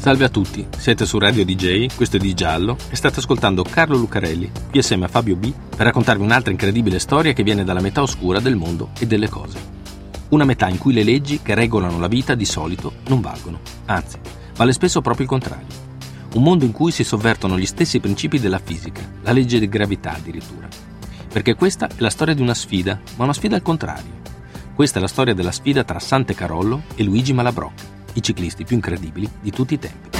Salve a tutti, siete su Radio DJ, questo è Di Giallo e state ascoltando Carlo Lucarelli, qui assieme a Fabio B, per raccontarvi un'altra incredibile storia che viene dalla metà oscura del mondo e delle cose. Una metà in cui le leggi che regolano la vita di solito non valgono, anzi, vale spesso proprio il contrario. Un mondo in cui si sovvertono gli stessi principi della fisica, la legge di gravità addirittura. Perché questa è la storia di una sfida, ma una sfida al contrario. Questa è la storia della sfida tra Sante Carollo e Luigi Malabrocca i ciclisti più incredibili di tutti i tempi.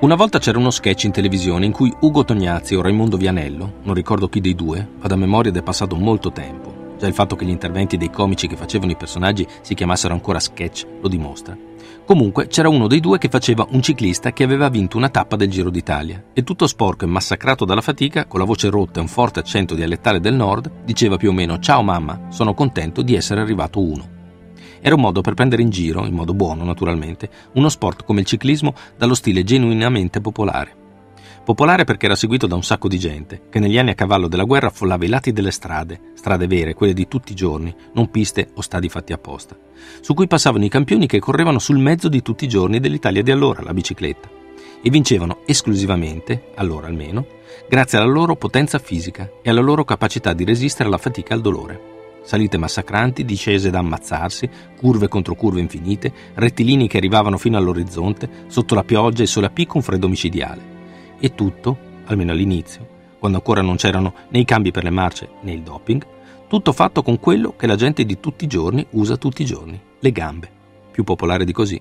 Una volta c'era uno sketch in televisione in cui Ugo Tognazzi o Raimondo Vianello, non ricordo chi dei due, vado a memoria ed è passato molto tempo, già il fatto che gli interventi dei comici che facevano i personaggi si chiamassero ancora sketch lo dimostra. Comunque c'era uno dei due che faceva un ciclista che aveva vinto una tappa del Giro d'Italia e tutto sporco e massacrato dalla fatica, con la voce rotta e un forte accento dialettale del nord, diceva più o meno Ciao mamma, sono contento di essere arrivato uno. Era un modo per prendere in giro, in modo buono naturalmente, uno sport come il ciclismo dallo stile genuinamente popolare. Popolare perché era seguito da un sacco di gente, che negli anni a cavallo della guerra affollava i lati delle strade, strade vere, quelle di tutti i giorni, non piste o stadi fatti apposta, su cui passavano i campioni che correvano sul mezzo di tutti i giorni dell'Italia di allora, la bicicletta, e vincevano esclusivamente, allora almeno, grazie alla loro potenza fisica e alla loro capacità di resistere alla fatica e al dolore salite massacranti, discese da ammazzarsi, curve contro curve infinite, rettilini che arrivavano fino all'orizzonte, sotto la pioggia e sole a picco un freddo micidiale. E tutto, almeno all'inizio, quando ancora non c'erano né i cambi per le marce né il doping, tutto fatto con quello che la gente di tutti i giorni usa tutti i giorni, le gambe. Più popolare di così.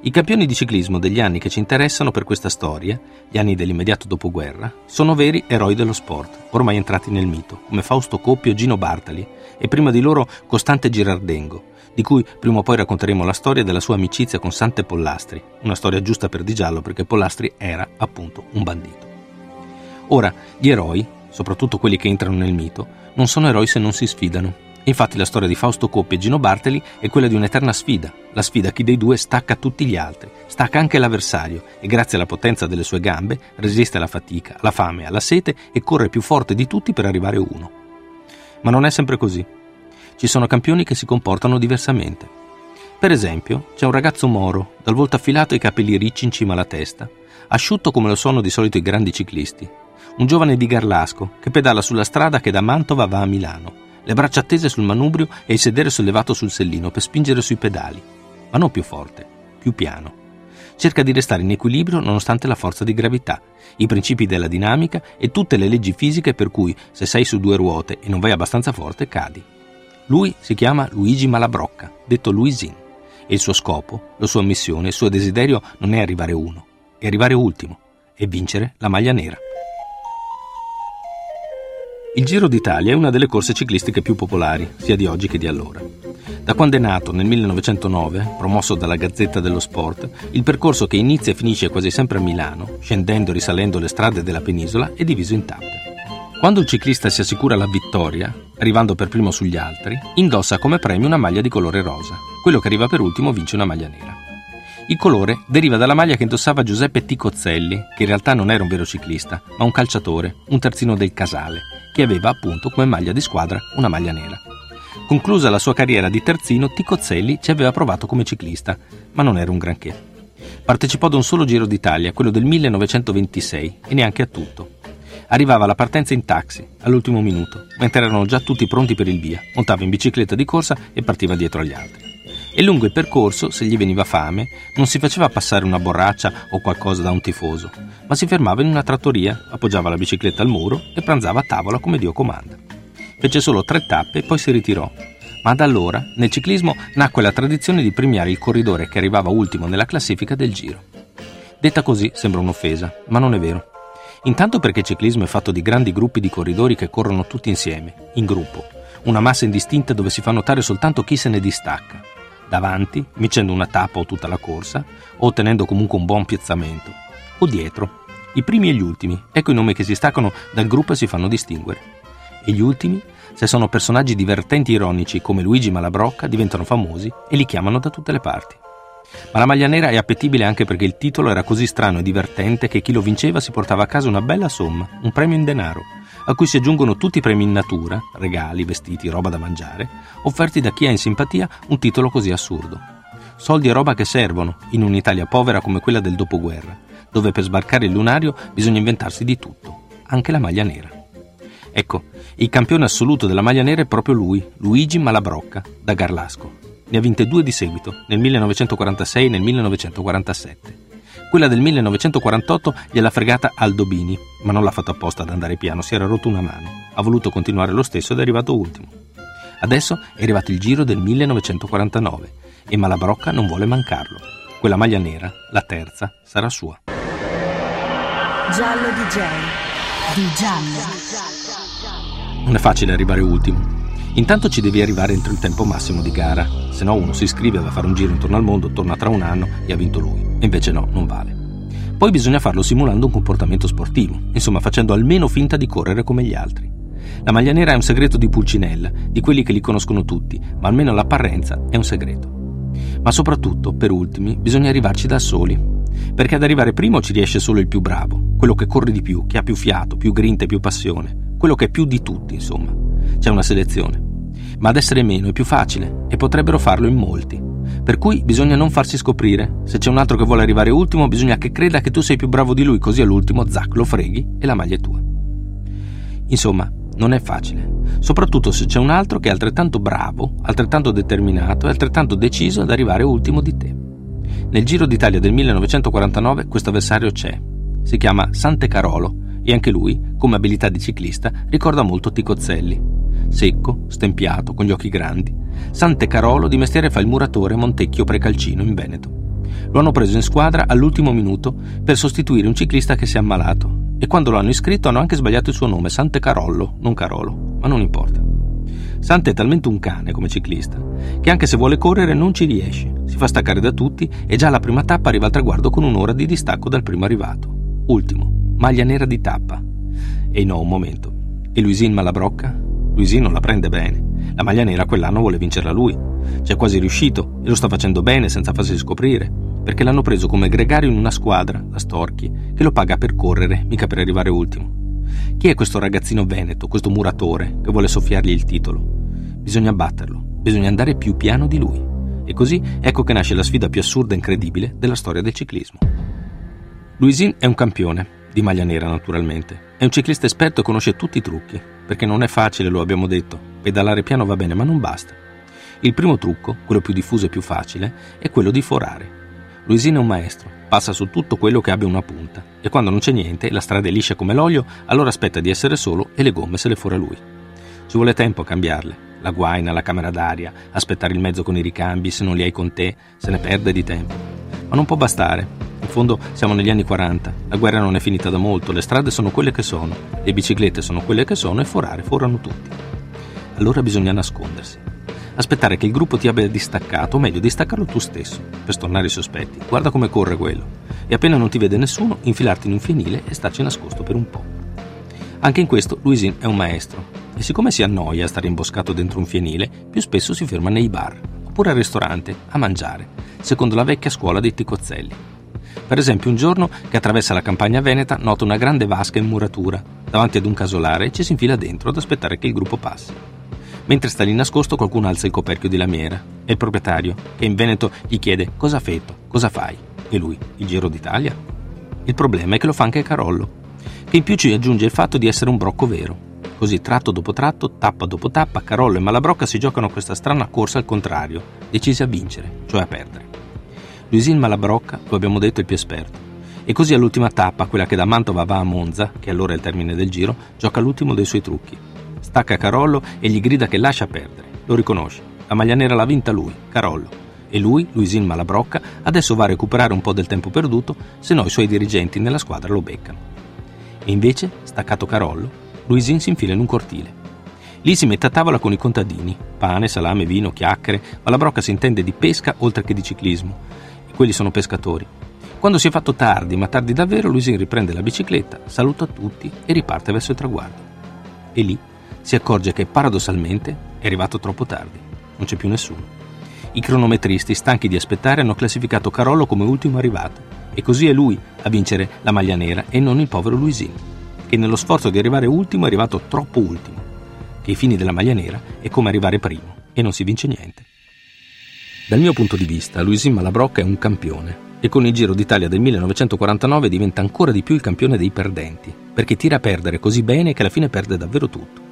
I campioni di ciclismo degli anni che ci interessano per questa storia, gli anni dell'immediato dopoguerra, sono veri eroi dello sport, ormai entrati nel mito, come Fausto Coppio e Gino Bartali, e prima di loro Costante Girardengo, di cui prima o poi racconteremo la storia della sua amicizia con Sante Pollastri, una storia giusta per Di Giallo perché Pollastri era appunto un bandito. Ora, gli eroi, soprattutto quelli che entrano nel mito, non sono eroi se non si sfidano. Infatti la storia di Fausto Coppi e Gino Bartali è quella di un'eterna sfida, la sfida chi dei due stacca tutti gli altri, stacca anche l'avversario e grazie alla potenza delle sue gambe resiste alla fatica, alla fame, alla sete e corre più forte di tutti per arrivare uno. Ma non è sempre così. Ci sono campioni che si comportano diversamente. Per esempio, c'è un ragazzo moro, dal volto affilato e i capelli ricci in cima alla testa, asciutto come lo sono di solito i grandi ciclisti. Un giovane di Garlasco che pedala sulla strada che da Mantova va a Milano, le braccia attese sul manubrio e il sedere sollevato sul sellino per spingere sui pedali, ma non più forte, più piano cerca di restare in equilibrio nonostante la forza di gravità, i principi della dinamica e tutte le leggi fisiche per cui se sei su due ruote e non vai abbastanza forte cadi. Lui si chiama Luigi Malabrocca, detto Luisin, e il suo scopo, la sua missione, il suo desiderio non è arrivare uno, è arrivare ultimo e vincere la maglia nera. Il Giro d'Italia è una delle corse ciclistiche più popolari, sia di oggi che di allora. Da quando è nato nel 1909, promosso dalla Gazzetta dello Sport, il percorso che inizia e finisce quasi sempre a Milano, scendendo e risalendo le strade della penisola, è diviso in tappe. Quando il ciclista si assicura la vittoria, arrivando per primo sugli altri, indossa come premio una maglia di colore rosa. Quello che arriva per ultimo vince una maglia nera. Il colore deriva dalla maglia che indossava Giuseppe Ticozzelli, che in realtà non era un vero ciclista, ma un calciatore, un terzino del Casale, che aveva appunto come maglia di squadra una maglia nera. Conclusa la sua carriera di terzino, Ticozzelli ci aveva provato come ciclista, ma non era un granché. Partecipò ad un solo Giro d'Italia, quello del 1926, e neanche a tutto. Arrivava la partenza in taxi, all'ultimo minuto, mentre erano già tutti pronti per il via, montava in bicicletta di corsa e partiva dietro agli altri. E lungo il percorso, se gli veniva fame, non si faceva passare una borraccia o qualcosa da un tifoso, ma si fermava in una trattoria, appoggiava la bicicletta al muro e pranzava a tavola come Dio comanda. Fece solo tre tappe e poi si ritirò. Ma da allora nel ciclismo nacque la tradizione di premiare il corridore che arrivava ultimo nella classifica del giro. Detta così sembra un'offesa, ma non è vero. Intanto perché il ciclismo è fatto di grandi gruppi di corridori che corrono tutti insieme, in gruppo, una massa indistinta dove si fa notare soltanto chi se ne distacca, davanti, vincendo una tappa o tutta la corsa, o ottenendo comunque un buon piazzamento, o dietro, I primi e gli ultimi, ecco i nomi che si staccano dal gruppo e si fanno distinguere. E gli ultimi, se sono personaggi divertenti e ironici come Luigi Malabrocca, diventano famosi e li chiamano da tutte le parti. Ma la maglia nera è appetibile anche perché il titolo era così strano e divertente che chi lo vinceva si portava a casa una bella somma, un premio in denaro, a cui si aggiungono tutti i premi in natura, regali, vestiti, roba da mangiare, offerti da chi ha in simpatia un titolo così assurdo. Soldi e roba che servono in un'Italia povera come quella del dopoguerra, dove per sbarcare il lunario bisogna inventarsi di tutto, anche la maglia nera. Ecco, il campione assoluto della maglia nera è proprio lui, Luigi Malabrocca, da Garlasco. Ne ha vinte due di seguito, nel 1946 e nel 1947. Quella del 1948 gliel'ha fregata Aldo Bini, ma non l'ha fatto apposta ad andare piano, si era rotto una mano. Ha voluto continuare lo stesso ed è arrivato ultimo. Adesso è arrivato il giro del 1949 e Malabrocca non vuole mancarlo. Quella maglia nera, la terza, sarà sua. Giallo DJ. Di giallo. Non è facile arrivare ultimo. Intanto ci devi arrivare entro il tempo massimo di gara, se no uno si iscrive a fare un giro intorno al mondo, torna tra un anno e ha vinto lui. Invece no, non vale. Poi bisogna farlo simulando un comportamento sportivo, insomma facendo almeno finta di correre come gli altri. La maglia nera è un segreto di Pulcinella, di quelli che li conoscono tutti, ma almeno l'apparenza è un segreto. Ma soprattutto, per ultimi, bisogna arrivarci da soli, perché ad arrivare primo ci riesce solo il più bravo, quello che corre di più, che ha più fiato, più grinta e più passione, quello che è più di tutti, insomma. C'è una selezione. Ma ad essere meno è più facile e potrebbero farlo in molti. Per cui bisogna non farsi scoprire. Se c'è un altro che vuole arrivare ultimo, bisogna che creda che tu sei più bravo di lui, così all'ultimo, zac, lo freghi e la maglia è tua. Insomma, non è facile, soprattutto se c'è un altro che è altrettanto bravo, altrettanto determinato e altrettanto deciso ad arrivare ultimo di te. Nel Giro d'Italia del 1949 questo avversario c'è. Si chiama Sante Carolo e anche lui, come abilità di ciclista, ricorda molto Ticozzelli. Secco, stempiato, con gli occhi grandi, Sante Carolo di mestiere fa il muratore Montecchio Precalcino in Veneto. Lo hanno preso in squadra all'ultimo minuto per sostituire un ciclista che si è ammalato e quando lo hanno iscritto hanno anche sbagliato il suo nome, Sante Carollo, non Carolo, ma non importa. Sante è talmente un cane come ciclista che anche se vuole correre non ci riesce, si fa staccare da tutti e già alla prima tappa arriva al traguardo con un'ora di distacco dal primo arrivato. Ultimo, maglia nera di tappa. E no, un momento. E Luisin Malabrocca? Luisin non la prende bene. La maglia nera quell'anno vuole vincerla lui. Ci è quasi riuscito e lo sta facendo bene senza farsi scoprire, perché l'hanno preso come gregario in una squadra, la Storchi, che lo paga per correre, mica per arrivare ultimo. Chi è questo ragazzino veneto, questo muratore, che vuole soffiargli il titolo? Bisogna batterlo, bisogna andare più piano di lui. E così ecco che nasce la sfida più assurda e incredibile della storia del ciclismo. Luisin è un campione, di maglia nera naturalmente. È un ciclista esperto e conosce tutti i trucchi, perché non è facile, lo abbiamo detto. Pedalare piano va bene, ma non basta. Il primo trucco, quello più diffuso e più facile, è quello di forare. Luisin è un maestro, passa su tutto quello che abbia una punta e quando non c'è niente, la strada è liscia come l'olio, allora aspetta di essere solo e le gomme se le fora lui. Ci vuole tempo a cambiarle, la guaina, la camera d'aria, aspettare il mezzo con i ricambi, se non li hai con te, se ne perde di tempo. Ma non può bastare. In fondo siamo negli anni 40, la guerra non è finita da molto, le strade sono quelle che sono, le biciclette sono quelle che sono e forare forano tutti. Allora bisogna nascondersi. Aspettare che il gruppo ti abbia distaccato, o meglio, distaccarlo tu stesso, per stornare i sospetti. Guarda come corre quello. E appena non ti vede nessuno, infilarti in un fienile e starci nascosto per un po'. Anche in questo Luisin è un maestro. E siccome si annoia a stare imboscato dentro un fienile, più spesso si ferma nei bar, oppure al ristorante, a mangiare, secondo la vecchia scuola dei ticozzelli. Per esempio, un giorno che attraversa la campagna veneta nota una grande vasca in muratura, davanti ad un casolare e ci si infila dentro ad aspettare che il gruppo passi. Mentre sta lì nascosto qualcuno alza il coperchio di lamiera. È il proprietario, che in Veneto gli chiede cosa fetto, cosa fai? E lui, il Giro d'Italia? Il problema è che lo fa anche Carollo, che in più ci aggiunge il fatto di essere un brocco vero. Così tratto dopo tratto, tappa dopo tappa, Carollo e Malabrocca si giocano questa strana corsa al contrario, decisi a vincere, cioè a perdere. Luisin Malabrocca, lo abbiamo detto, è il più esperto. E così all'ultima tappa, quella che da Mantova va a Monza, che allora è il termine del giro, gioca l'ultimo dei suoi trucchi. Stacca Carollo e gli grida che lascia perdere. Lo riconosce. La maglia nera l'ha vinta lui, Carollo. E lui, Luisin Malabrocca, adesso va a recuperare un po' del tempo perduto, se no i suoi dirigenti nella squadra lo beccano. E invece, staccato Carollo, Luisin si infila in un cortile. Lì si mette a tavola con i contadini, pane, salame, vino, chiacchiere, ma la brocca si intende di pesca oltre che di ciclismo quelli sono pescatori. Quando si è fatto tardi, ma tardi davvero, Luisin riprende la bicicletta, saluta tutti e riparte verso il traguardo. E lì si accorge che paradossalmente è arrivato troppo tardi, non c'è più nessuno. I cronometristi, stanchi di aspettare, hanno classificato Carollo come ultimo arrivato e così è lui a vincere la maglia nera e non il povero Luisin, che nello sforzo di arrivare ultimo è arrivato troppo ultimo, che ai fini della maglia nera è come arrivare primo e non si vince niente. Dal mio punto di vista, Luisin Malabrocca è un campione e con il Giro d'Italia del 1949 diventa ancora di più il campione dei perdenti, perché tira a perdere così bene che alla fine perde davvero tutto.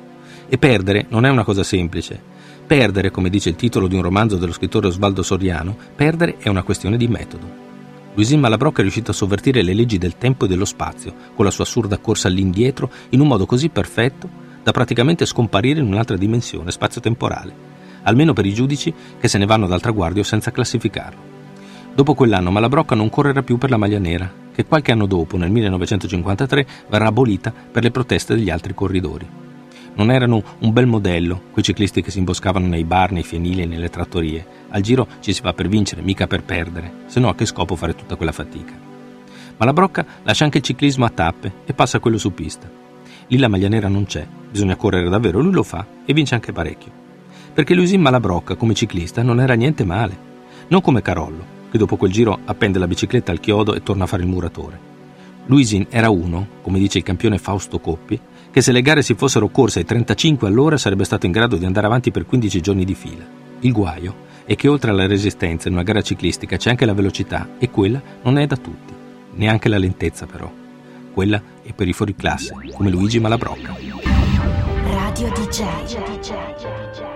E perdere non è una cosa semplice. Perdere, come dice il titolo di un romanzo dello scrittore Osvaldo Soriano, perdere è una questione di metodo. Luisin Malabrocca è riuscito a sovvertire le leggi del tempo e dello spazio, con la sua assurda corsa all'indietro, in un modo così perfetto da praticamente scomparire in un'altra dimensione spazio-temporale, almeno per i giudici che se ne vanno dal traguardo senza classificarlo. Dopo quell'anno Malabrocca non correrà più per la maglia nera, che qualche anno dopo, nel 1953, verrà abolita per le proteste degli altri corridori. Non erano un bel modello quei ciclisti che si imboscavano nei bar, nei fienili e nelle trattorie. Al giro ci si va per vincere, mica per perdere, se no a che scopo fare tutta quella fatica. Malabrocca lascia anche il ciclismo a tappe e passa a quello su pista. Lì la maglia nera non c'è, bisogna correre davvero, lui lo fa e vince anche parecchio. Perché Luisin Malabrocca come ciclista non era niente male, non come Carollo, che dopo quel giro appende la bicicletta al chiodo e torna a fare il muratore. Luisin era uno, come dice il campione Fausto Coppi, che se le gare si fossero corse ai 35 all'ora sarebbe stato in grado di andare avanti per 15 giorni di fila. Il guaio è che oltre alla resistenza in una gara ciclistica c'è anche la velocità e quella non è da tutti, neanche la lentezza però. Quella è per i fuoriclasse, come Luigi Malabrocca. Radio DJ